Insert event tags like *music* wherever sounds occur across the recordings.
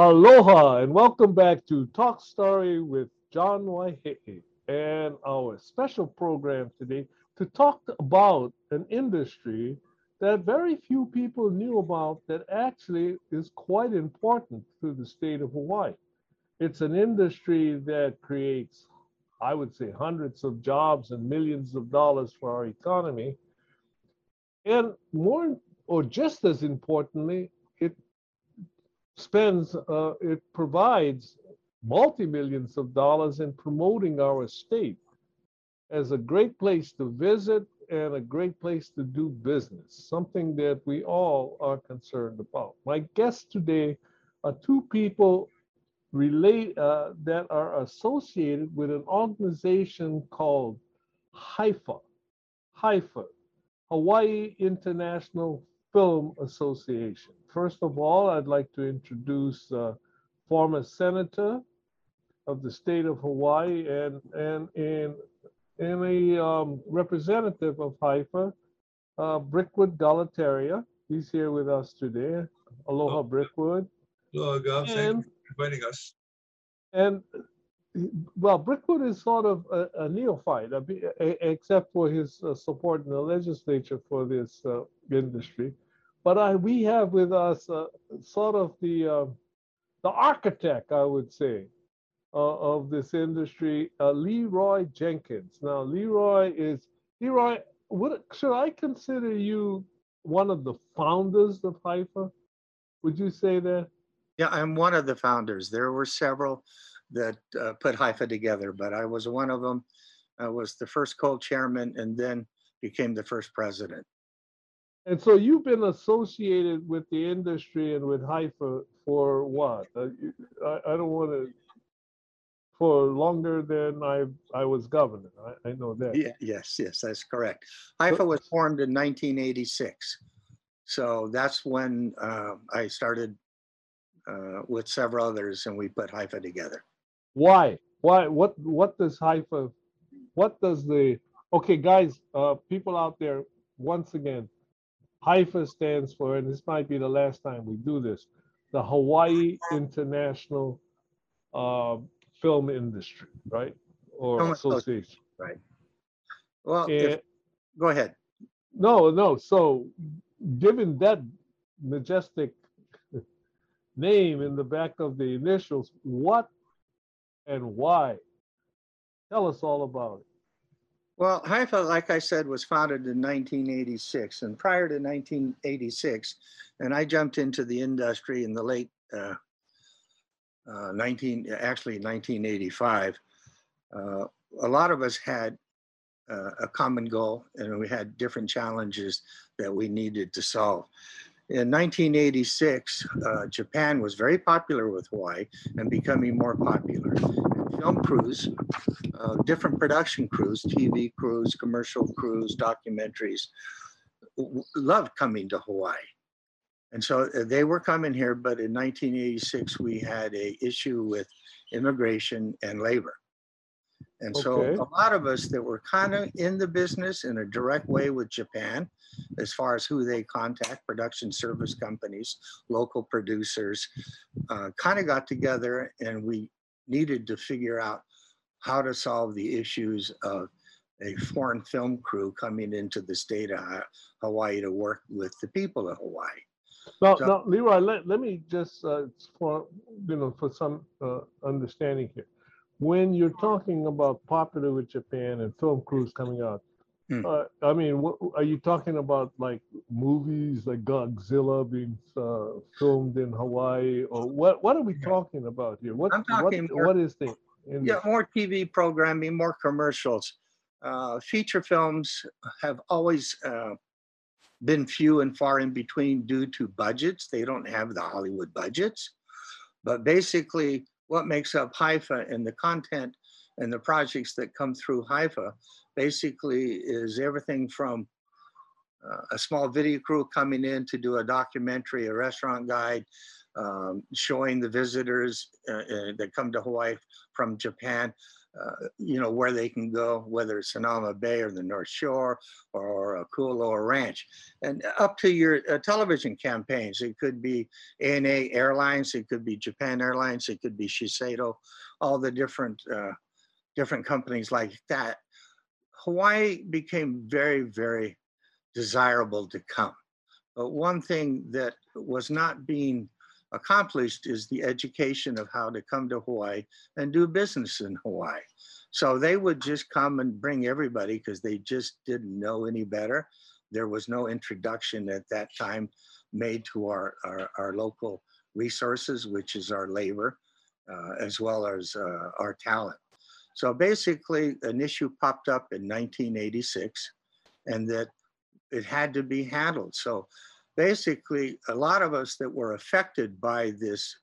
Aloha and welcome back to Talk Story with John Waihee and our special program today to talk about an industry that very few people knew about that actually is quite important to the state of Hawaii. It's an industry that creates, I would say, hundreds of jobs and millions of dollars for our economy. And more, or just as importantly, spends, uh, it provides multi-millions of dollars in promoting our state as a great place to visit and a great place to do business, something that we all are concerned about. My guests today are two people relate uh, that are associated with an organization called HIFA, HIFA, Hawaii International Film Association. First of all, I'd like to introduce uh, former senator of the state of Hawaii and and and, and a um, representative of HIFA, uh, Brickwood Galuteria. He's here with us today. Aloha, Brickwood. Hello, Gov. Thank you for inviting us. And well, Brickwood is sort of a, a neophyte, a a- except for his uh, support in the legislature for this uh, industry. But I, we have with us uh, sort of the uh, the architect, I would say, uh, of this industry, uh, Leroy Jenkins. Now, Leroy is Leroy. Would should I consider you one of the founders of HIFA? Would you say that? Yeah, I'm one of the founders. There were several that uh, put HIFA together, but I was one of them. I was the first co-chairman and then became the first president. And so you've been associated with the industry and with HIFA for what? Uh, I, I don't want to, for longer than I, I was governor. I, I know that. Ye- Yes, yes, that's correct. HIFA was formed in 1986. So that's when uh, I started uh, with several others and we put HIFA together. Why? Why? What, what does HIFA? what does the, okay, guys, uh, people out there, once again, HIFA stands for, and this might be the last time we do this, the Hawaii International uh, Film Industry, right? Or Film Association. Right. Well, if, go ahead. No, no. So, given that majestic name in the back of the initials, what and why? Tell us all about it. Well, HIFA, like I said, was founded in 1986. And prior to 1986, and I jumped into the industry in the late uh, uh, 19, actually 1985. Uh, a lot of us had uh, a common goal and we had different challenges that we needed to solve. In 1986, uh, Japan was very popular with Hawaii and becoming more popular. Film crews uh, different production crews, TV crews, commercial crews, documentaries, loved coming to Hawaii. And so uh, they were coming here, but in 1986, we had a issue with immigration and labor. And so Okay. a lot of us that were kind of in the business in a direct way with Japan, as far as who they contact, production service companies, local producers, uh, kind of got together and we needed to figure out how to solve the issues of a foreign film crew coming into the state of Hawaii to work with the people of Hawaii. Now, So- now, Leroy, let, let me just uh, for you know for some uh, understanding here. When you're talking about popular with Japan and film crews coming out, Hmm. uh, I mean, what, are you talking about like movies like Godzilla being uh, filmed in Hawaii, or what? What are we talking about here? What what, more- what is the? Yeah, this? more TV programming, more commercials. Uh, feature films have always uh, been few and far in between due to budgets. They don't have the Hollywood budgets. But basically, what makes up HIFA and the content and the projects that come through HIFA basically is everything from uh, a small video crew coming in to do a documentary, a restaurant guide, um, showing the visitors uh, uh, that come to Hawaii from Japan uh, you know, where they can go, whether it's Hanauma Bay or the North Shore or a Kualoa Ranch, and up to your uh, television campaigns. It could be ANA Airlines, it could be Japan Airlines, it could be Shiseido, all the different uh, different companies like that. Hawaii became very, very desirable to come. But one thing that was not being accomplished is the education of how to come to Hawaii and do business in Hawaii. So they would just come and bring everybody because they just didn't know any better. There was no introduction at that time made to our, our, our local resources, which is our labor, uh, as well as uh, our talent. So basically, an issue popped up in 1986 and that it had to be handled. So basically, a lot of us that were affected by this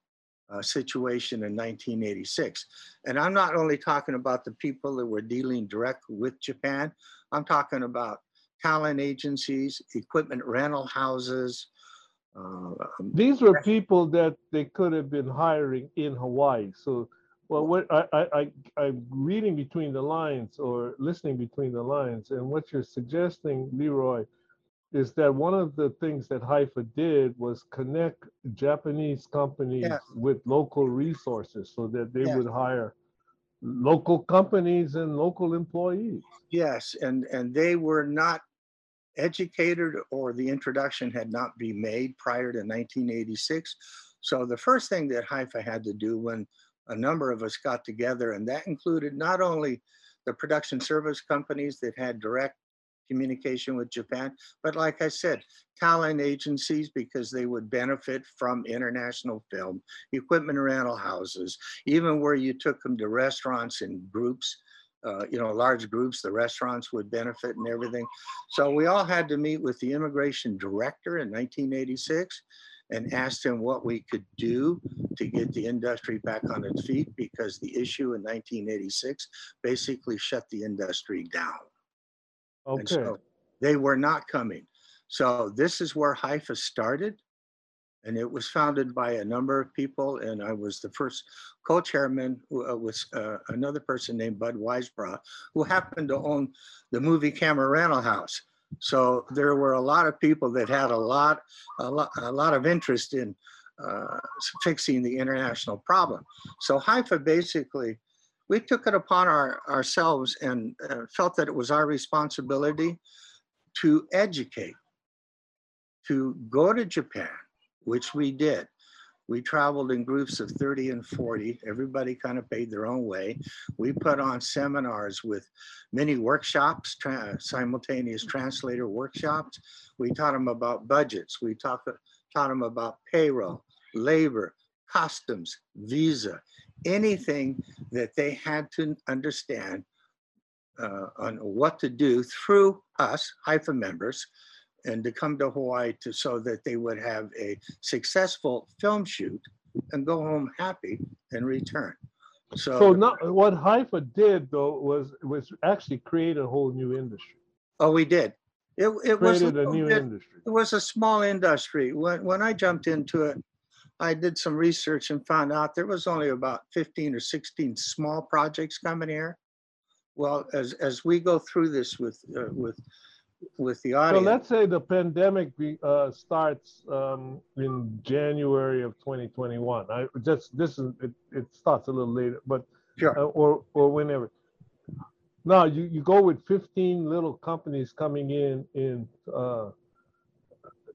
uh, situation in 1986, and I'm not only talking about the people that were dealing direct with Japan, I'm talking about talent agencies, equipment rental houses. Uh, um, These were people that they could have been hiring in Hawaii. So, well, what I, I, I, I'm reading between the lines or listening between the lines, and what you're suggesting, Leroy, is that one of the things that HIFA did was connect Japanese companies Yes. with local resources so that they Yes. would hire local companies and local employees. Yes, and, and they were not educated or the introduction had not been made prior to 1986. So the first thing that HIFA had to do when a number of us got together, and that included not only the production service companies that had direct communication with Japan, but like I said, talent agencies because they would benefit from international film, equipment rental houses, even where you took them to restaurants and groups uh, you know, large groups, the restaurants would benefit and everything. So we all had to meet with the immigration director in 1986 and asked him what we could do to get the industry back on its feet because the issue in 1986 basically shut the industry down. And Okay. so they were not coming. So this is where HIFA started. And it was founded by a number of people. And I was the first co-chairman who, uh, with uh, another person named Bud Weisbrot, who happened to own the movie camera rental house. So there were a lot of people that had a lot, a lot, a lot of interest in uh, fixing the international problem. So HIFA basically, we took it upon our, ourselves and uh, felt that it was our responsibility to educate, to go to Japan, which we did. We traveled in groups of 30 and 40. Everybody kind of paid their own way. We put on seminars with many workshops, tra- simultaneous translator workshops. We taught them about budgets. We taught, taught them about payroll, labor, customs, visa, anything that they had to understand uh, on what to do through us, HIFA members, and to come to Hawaii to so that they would have a successful film shoot and go home happy and return. So, So not, what HIFA did though was was actually create a whole new industry. oh, we did. It, it was a a new bit- industry. it was a small industry. When when I jumped into it, I did some research and found out there was only about 15 or 16 small projects coming here. Well, as as we go through this with uh, with with the So let's say the pandemic be, uh, starts um, in January of 2021. I just this is it, it starts a little later, but Sure. uh, or or whenever. Now you, you go with 15 little companies coming in in uh,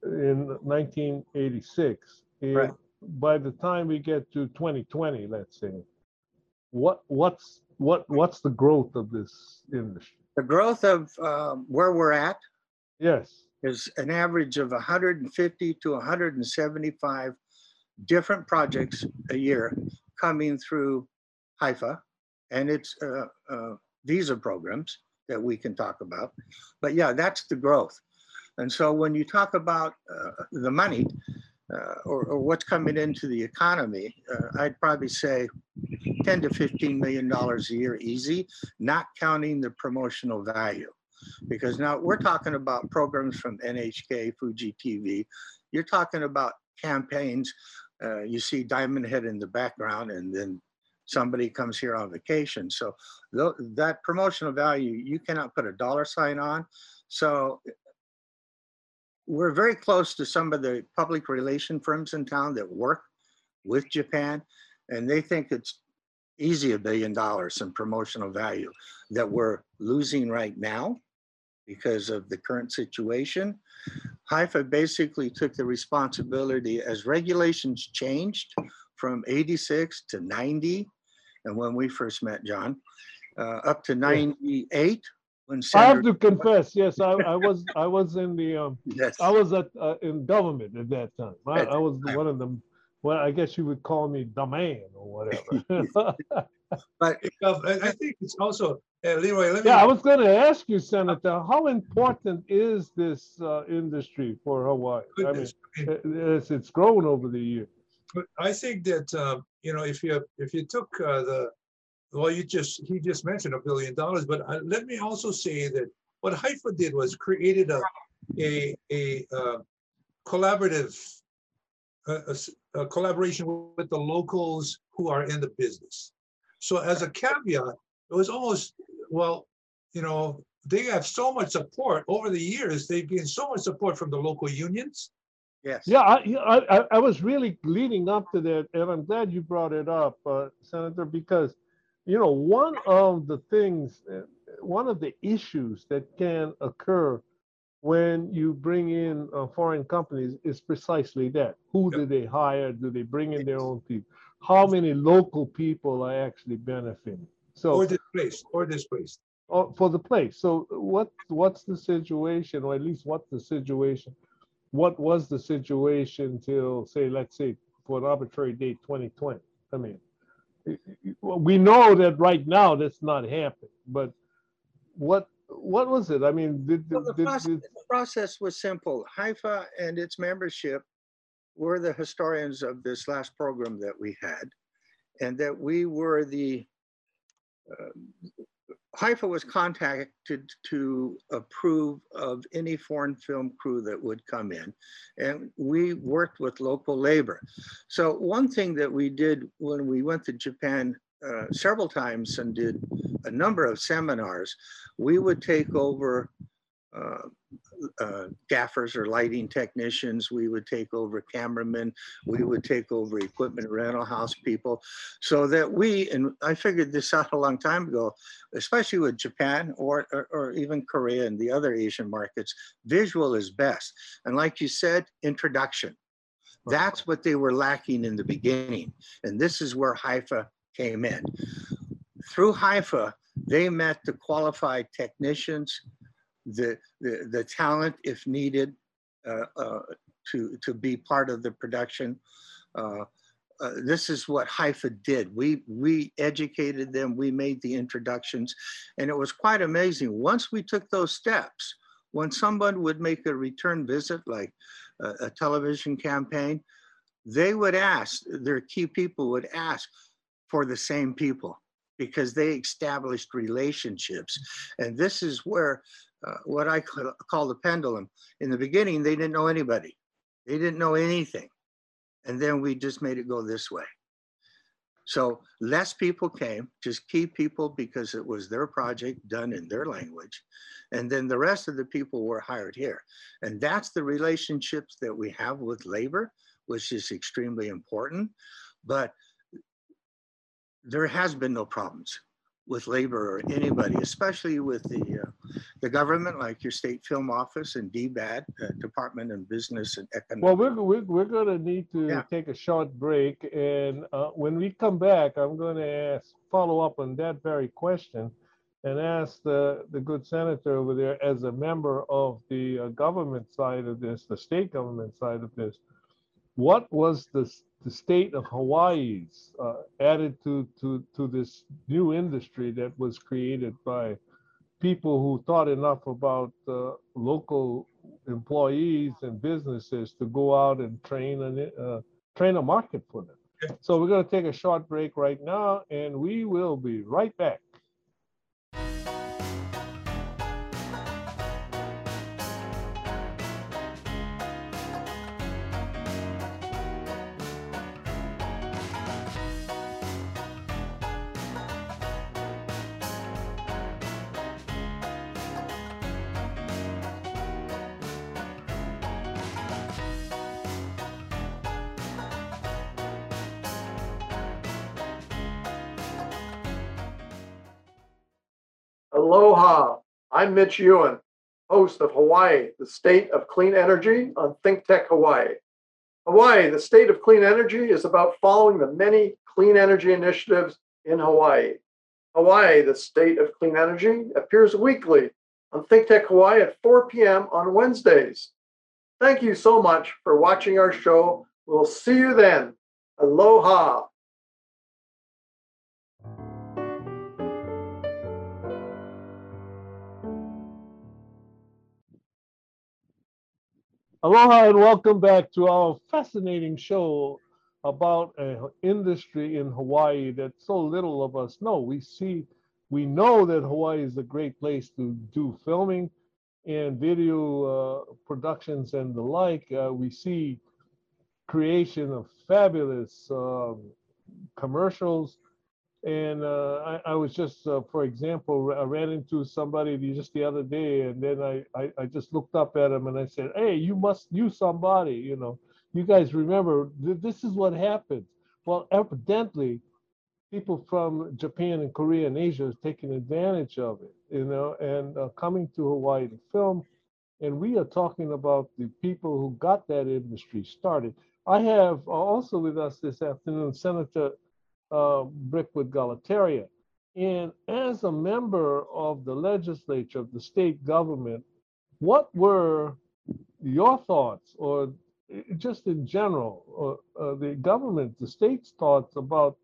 in 1986. And Right. By the time we get to 2020, let's say, what what's what what's the growth of this industry? The growth of um, where we're at Yes. is an average of 150 to 175 different projects a year coming through HIFA and its uh, uh, visa programs that we can talk about. But yeah, that's the growth. And so when you talk about uh, the money uh, or, or what's coming into the economy, uh, I'd probably say 10 to 15 million dollars a year easy, not counting the promotional value because now we're talking about programs from NHK, Fuji TV. You're talking about campaigns. Uh, you see Diamond Head in the background, and then somebody comes here on vacation. So tho- that promotional value, you cannot put a dollar sign on. So we're very close to some of the public relation firms in town that work with Japan, and they think it's easy a billion dollars in promotional value that we're losing right now because of the current situation. HIFA basically took the responsibility as regulations changed from 86 to 90, and when we first met John, uh, up to 98 when I have to confess, yes, I, I was, I *laughs* was in the, um, Yes. I was at, uh, in government at that time. I, I was one of them, well, I guess you would call me the man or whatever. *laughs* But I, I think it's also, uh, Leroy, let me. Yeah, I was gonna ask you, Senator, how important is this, uh, industry for Hawaii? I mean, goodness, I mean, it's, it's grown over the years. But I think that, uh, you know, if you, if you took uh, the, well, you just, he just mentioned a billion dollars, but uh, let me also say that what HIFA did was created a, a, a uh, collaborative, a, a s- a collaboration with the locals who are in the business. So as a caveat, it was almost, well, you know, they have so much support over the years. They've gained so much support from the local unions. yes. Yeah, I, yeah, I, I- I was really leading up to that, and I'm glad you brought it up, uh, Senator, because, you know, one of the things, uh, one of the issues that can occur when you bring in uh, foreign companies is precisely that. Who do they hire? Do they bring in their own people? How many local people are actually benefiting? So Or displaced, or displaced. uh, for the place. So what, what's the situation, or at least what's the situation? What was the situation till, say, let's say, for an arbitrary date, 2020? I mean, i- i- well, we know that right now that's not happening, but what, what was it? I mean, did, Well, the did, process, did, the process was simple. HIFA and its membership were the historians of this last program that we had, and that we were the. Uh, HIFA was contacted to approve of any foreign film crew that would come in, and we worked with local labor. So one thing that we did when we went to Japan uh, several times and did a number of seminars, we would take over uh, uh, gaffers or lighting technicians. We would take over cameramen. We would take over equipment rental house people so that we, and I figured this out a long time ago, especially with Japan or, or, or even Korea and the other Asian markets, visual is best. And like you said, introduction. That's what they were lacking in the beginning. And this is where HIFA came in. Through HIFA, they met the qualified technicians, the, the, the talent if needed uh, uh, to, to be part of the production. Uh, uh, this is what HIFA did. We, we educated them, we made the introductions, and it was quite amazing. Once we took those steps, when someone would make a return visit, like a, a television campaign, they would ask, their key people would ask for the same people because they established relationships. And this is where uh, what I call the pendulum. In the beginning, they didn't know anybody, they didn't know anything. And then we just made it go this way. So less people came, just key people because it was their project done in their language. And then the rest of the people were hired here. And that's the relationships that we have with labor, which is extremely important. But there has been no problems with labor or anybody, especially with the, uh, the government, like your state film office and DBEDT, uh, Department of Business and Economic. well, we're, we're, we're gonna need to Yeah. take a short break, and, uh, when we come back, I'm gonna ask, follow up on that very question and ask the, the good senator over there, as a member of the uh, government side of this, the state government side of this, what was the, the state of Hawaii's uh, attitude to, to this new industry that was created by people who thought enough about uh, local employees and businesses to go out and train and uh, train a market for them. So we're going to take a short break right now, and we will be right back. I'm Mitch Ewan, host of Hawaii, the State of Clean Energy on Think Tech Hawaii. Hawaii, the State of Clean Energy is about following the many clean energy initiatives in Hawaii. Hawaii, the State of Clean Energy, appears weekly on Think Tech Hawaii at 4 p.m. on Wednesdays. Thank you so much for watching our show. We'll see you then. Aloha. Aloha and welcome back to our fascinating show about an industry in Hawaii that so little of us know. We see, we know that Hawaii is a great place to do filming and video uh, productions and the like. Uh, we see creation of fabulous um, commercials and uh, I, I, was just, uh, for example, I ran into somebody just the other day, and then I, I, I, just looked up at him and I said, "Hey, you must use somebody. You know, you guys remember th- this is what happens." Well, evidently, people from Japan and Korea and Asia is taking advantage of it. You know, and uh, coming to Hawaii to film, and we are talking about the people who got that industry started. I have also with us this afternoon Senator uh, Brickwood Galuteria. And as a member of the legislature of the state government, what were your thoughts, or just in general, or, uh, the government, the state's thoughts about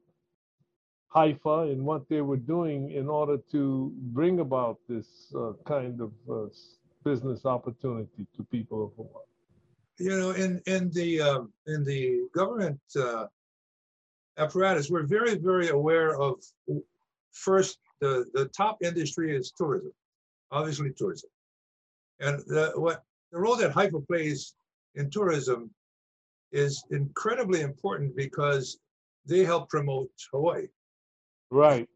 HIFA and what they were doing in order to bring about this uh, kind of uh, business opportunity to people of Hawaii? You know, in in the um, in the government uh, apparatus, we're very, very aware of first, the, the top industry is tourism, obviously tourism. And the, what the role that HIFA plays in tourism is incredibly important because they help promote Hawaii. Right.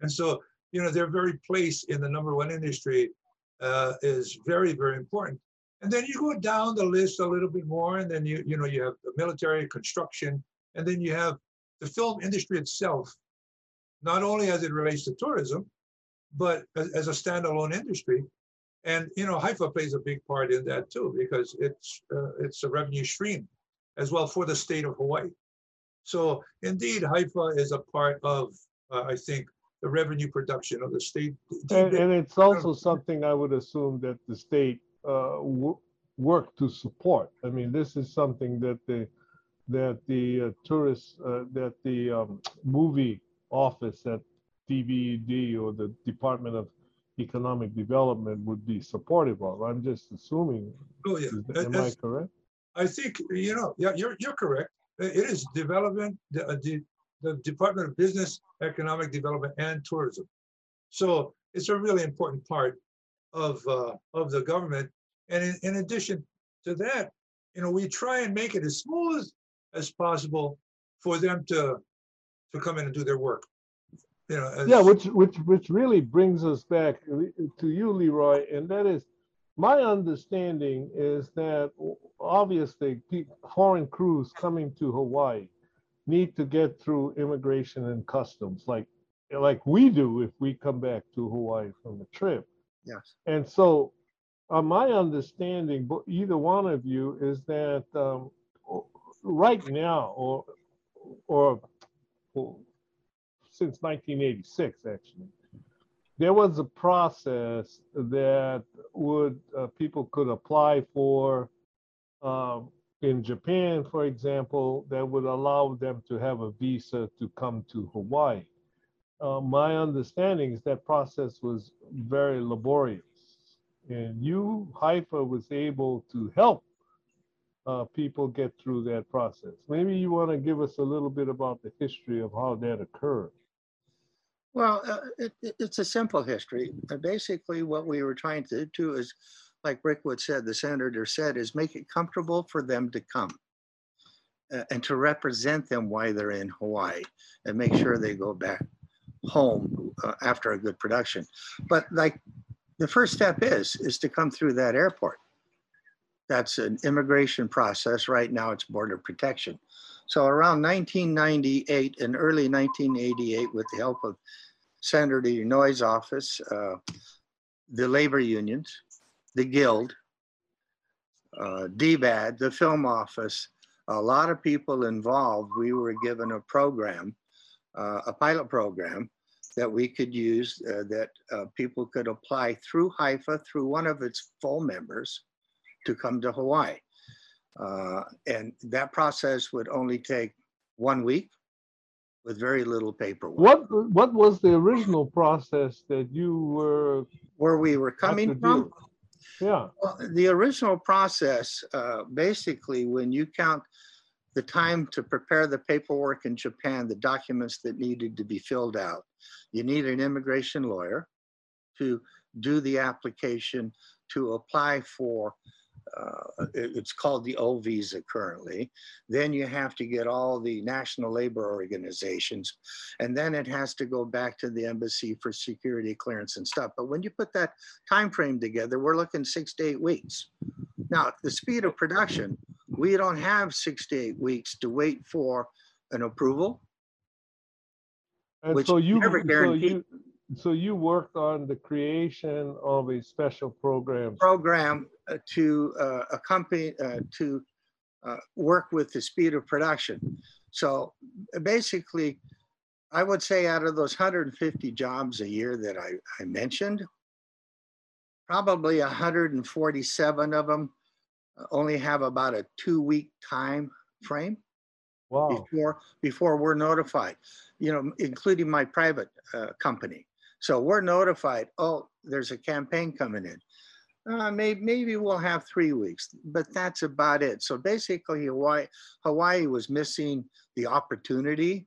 And so, you know, their very place in the number one industry uh, is very, very important. And then you go down the list a little bit more, and then you, you know, you have the military construction, and then you have the film industry itself, not only as it relates to tourism, but as, as a standalone industry. And you know, HIFA plays a big part in that too because it's uh, it's a revenue stream as well for the state of Hawaii. So indeed, HIFA is a part of uh, I think the revenue production of the state. And, and it's also something I would assume that the state uh, work to support. I mean, this is something that the that the uh, tourist, uh, that the um, movie office at DBEDT or the Department of Economic Development would be supportive of. I'm just assuming. Oh, yeah. Am I correct? I think, you know, yeah, you're, you're correct. It is development, the, uh, the, the Department of Business, Economic Development, and Tourism. So it's a really important part of uh, of the government. And in, in addition to that, you know, we try and make it as smooth as possible for them to to come in and do their work. You know, as, yeah, which which which really brings us back to you, Leroy, and that is my understanding is that obviously foreign crews coming to Hawaii need to get through immigration and customs, like like we do if we come back to Hawaii from a trip. Yes. And so, uh, my understanding, either one of you, is that um, right. Now, or, or, or since 1986, actually, there was a process that would uh, people could apply for um, in Japan, for example, that would allow them to have a visa to come to Hawaii. Uh, my understanding is that process was very laborious, and you, HIFA was able to help uh, people get through that process. Maybe you want to give us a little bit about the history of how that occurred. Well, uh, it, it's a simple history. Uh, basically, what we were trying to do is, like Brickwood said, the senator said, is make it comfortable for them to come uh, and to represent them while they're in Hawaii and make sure they go back home uh, after a good production. But like the first step is, is to come through that airport that's an immigration process. Right now, it's border protection. So around 1998 and early 1988, with the help of Senator Inouye's office, uh, the labor unions, the guild, uh, DBEDT, the film office, a lot of people involved. We were given a program, uh, a pilot program that we could use uh, that uh, people could apply through HIFA, through one of its full members to come to Hawaii. Uh, and that process would only take one week with very little paperwork. What what was the original process that you were Where we were coming from? Yeah. Well, The original process, uh, basically, when you count the time to prepare the paperwork in Japan, the documents that needed to be filled out, you need an immigration lawyer to do the application to apply for, uh, it- it's called the O visa currently. Then you have to get all the national labor organizations, and then it has to go back to the embassy for security clearance and stuff. But when you put that time frame together, we're looking six to eight weeks. Now, the speed of production, we don't have six to eight weeks to wait for an approval. And Which so you never so you so you worked on the creation of a special program. program to uh, accompany, uh, to uh, work with the speed of production. So basically, I would say out of those 150 jobs a year that I, I mentioned, probably 147 of them uh, only have about a two-week time frame Wow. before before we're notified you know including my private uh, company so we're notified oh there's a campaign coming in uh, maybe, maybe we'll have three weeks but that's about it so basically hawaii hawaii was missing the opportunity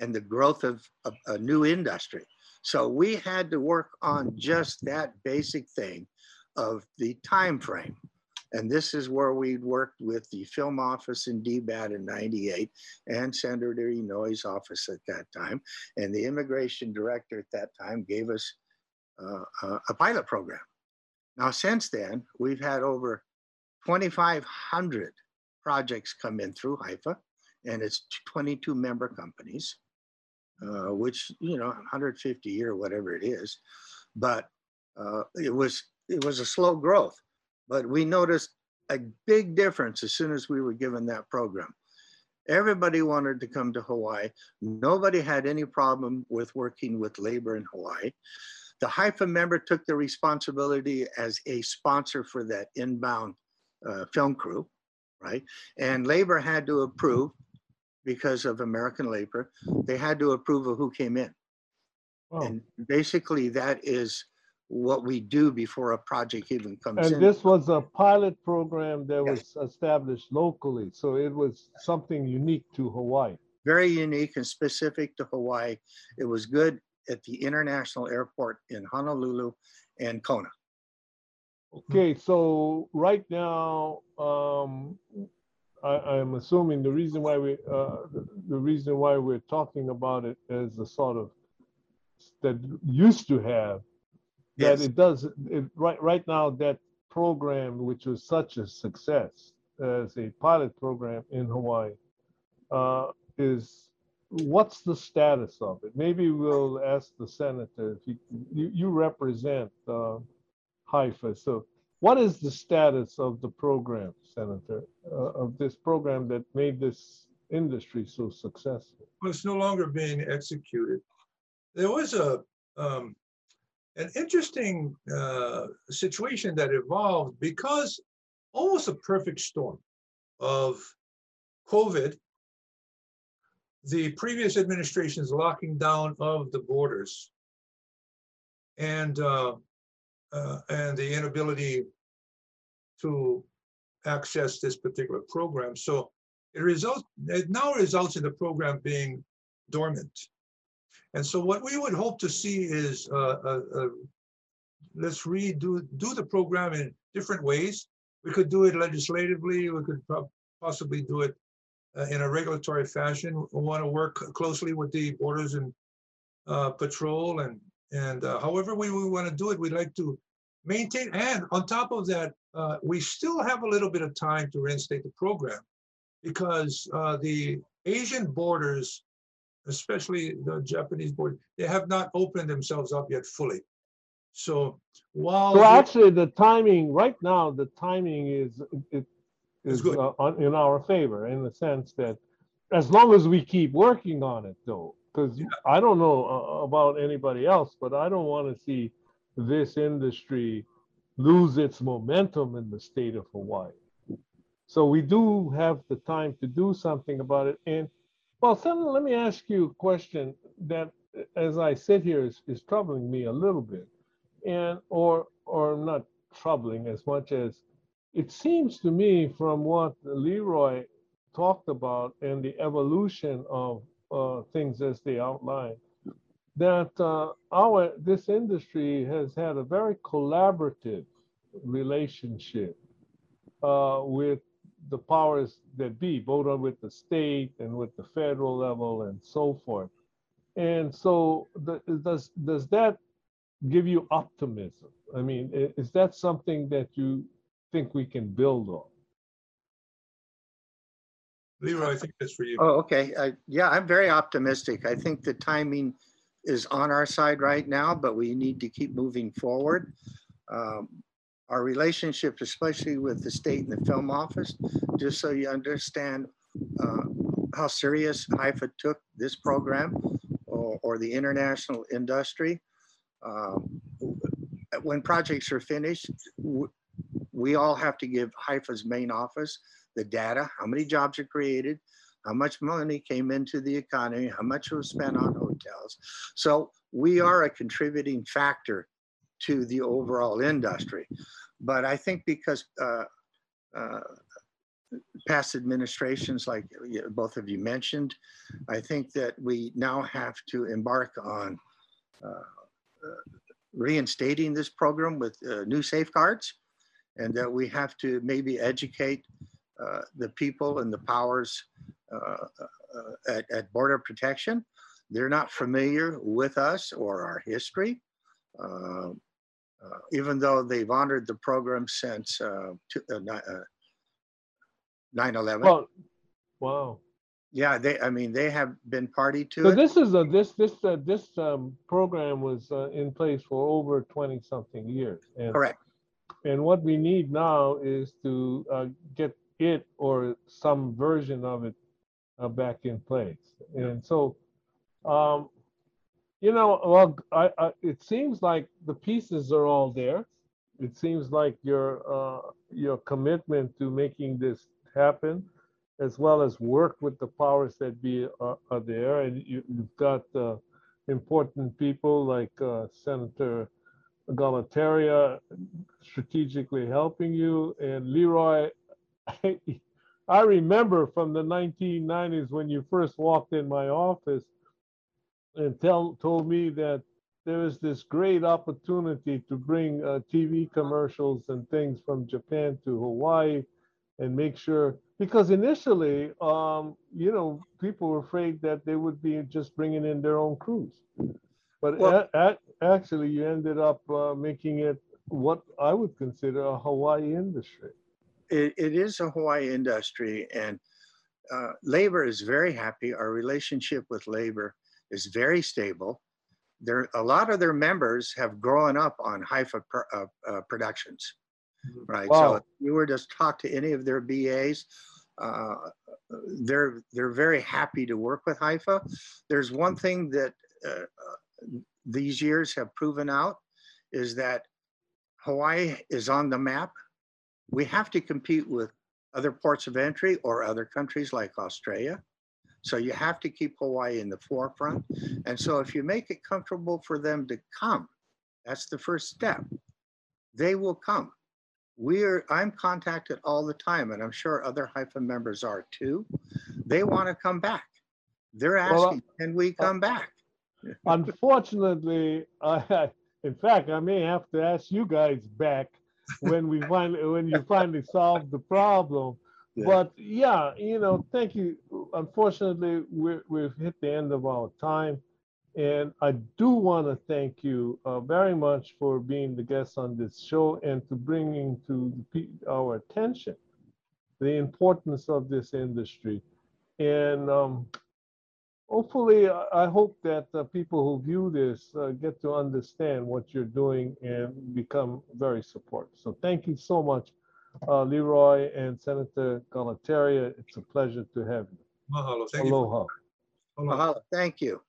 and the growth of, a new industry so we had to work on just that basic thing of the time frame and this is where we worked with the film office in DBEDT in 98 and Senator Inouye's office at that time. And the immigration director at that time gave us uh, a pilot program. Now, since then, we've had over 2,500 projects come in through HIFA, and it's 22 member companies, uh, which, you know, 150 a year, whatever it is. But uh, it was it was a slow growth but we noticed a big difference as soon as we were given that program. Everybody wanted to come to Hawaii. Nobody had any problem with working with labor in Hawaii. The HIFA member took the responsibility as a sponsor for that inbound uh, film crew, right? And labor had to approve because of American labor. They had to approve of who came in. And basically, that is what we do before a project even comes in. And this was a pilot program that Yes. was established locally, so it was something unique to Hawaii. very unique and specific to Hawaii. It was good at the international airport in Honolulu and Kona. Okay, so right now, um, I, I'm assuming the reason why we, uh, the- the reason why we're talking about it as a sort of that used to have, that Yes. it does, it, right, right now, that program, which was such a success as a pilot program in Hawaii, uh, is, what's the status of it? Maybe we'll ask the senator, if you, you, you represent, uh, HIFA. So what is the status of the program, Senator, uh, of this program that made this industry so successful? Well, it's no longer being executed. There was a, um, an interesting, uh, situation that evolved because almost a perfect storm of COVID, the previous administration's locking down of the borders and, uh, uh, and the inability to access this particular program. So it results, it now results in the program being dormant. And so what we would hope to see is, uh, uh, uh, let's redo, do the program in different ways. We could do it legislatively, we could possibly do it uh, in a regulatory fashion. We want to work closely with the Borders and uh, Patrol and, and uh, however we, we want to do it, we'd like to maintain, and on top of that, uh, we still have a little bit of time to reinstate the program because uh, the Asian borders especially the Japanese border, they have not opened themselves up yet fully. So while. So actually, the timing, right now, the timing is, it is good. uh, in our favor in the sense that as long as we keep working on it though, because I don't know uh, about anybody else, but I don't want to see this industry lose its momentum in the state of Hawaii. So we do have the time to do something about it. And well, Senator, let me ask you a question that, as I sit here, is, is troubling me a little bit and or or not troubling as much as it seems to me from what Leroy talked about and the evolution of uh, things as they outline, that uh, our this industry has had a very collaborative relationship uh, with the powers that be, both with the state and with the federal level and so forth. And so does does that give you optimism? I mean, is that something that you think we can build on? Leroy, I think that's for you. Oh, okay. I- Yeah, I'm very optimistic. I think the timing is on our side right now, but we need to keep moving forward. Um, Our relationship, especially with the state and the film office, just so you understand uh, how serious HIFA took this program or or the international industry. Um, When projects are finished, w- we all have to give HIFA's main office the data, how many jobs are created, how much money came into the economy, how much was spent on hotels. So we are a contributing factor to the overall industry. But I think because uh, uh, past administrations, like both of you mentioned, I think that we now have to embark on uh, uh, reinstating this program with uh, new safeguards and that we have to maybe educate uh, the people and the powers uh, uh, at, at Border Protection. They're not familiar with us or our history, uh, uh, even though they've honored the program since uh, uh, uh, 9/11. Well, wow. Yeah, they, I mean, they have been party to So it. this is a, this, this, uh, this, um, program was, uh, in place for over twenty something years. And, Correct. And what we need now is to, uh, get it or some version of it, uh, back in place. And so, um, you know, well, I, I, it seems like the pieces are all there. It seems like your, uh, your commitment to making this happen as well as work with the powers that be are, are there. And you, you've got uh, important people like uh, Senator Galuteria strategically helping you. And Leroy, I, *laughs* I remember from the 1990s when you first walked in my office and tell, told me that there was this great opportunity to bring uh, TV commercials and things from Japan to Hawaii and make sure because initially um you know people were afraid that they would be just bringing in their own crews but Well- a- a- actually you ended up uh, making it what i would consider a hawaii industry it, it is a Hawaii industry and uh, labor is very happy. Our relationship with labor is very stable. There, a lot of their members have grown up on HIFA pro- uh, uh, productions, Mhm. right? Wow. So if you were to talk to any of their BAs, uh, they're they're very happy to work with HIFA. There's one thing that uh, these years have proven out is that Hawaii is on the map we have to compete with other ports of entry or other countries like Australia. So you have to keep Hawaii in the forefront. And so if you make it comfortable for them to come, that's the first step. They will come. We are, I'm contacted all the time, and I'm sure other HIFA members are too. They want to come back. They're Well, uh, asking, can we come back? Unfortunately i in fact i may have to ask you guys back when we finally when you finally solve the problem. Yeah. but yeah you know thank you. Unfortunately we're, we've hit the end of our time. And i do want to thank you uh, very much for being the guest on this show and to bringing to our attention the importance of this industry. And um, hopefully, I I hope that the people who view this uh, get to understand what you're doing and become very supportive. So thank you so much, uh, Leroy and Senator Galuteria. It's a pleasure to have you. Mahalo. Thank you. Aloha. Aloha. Mahalo. Thank you.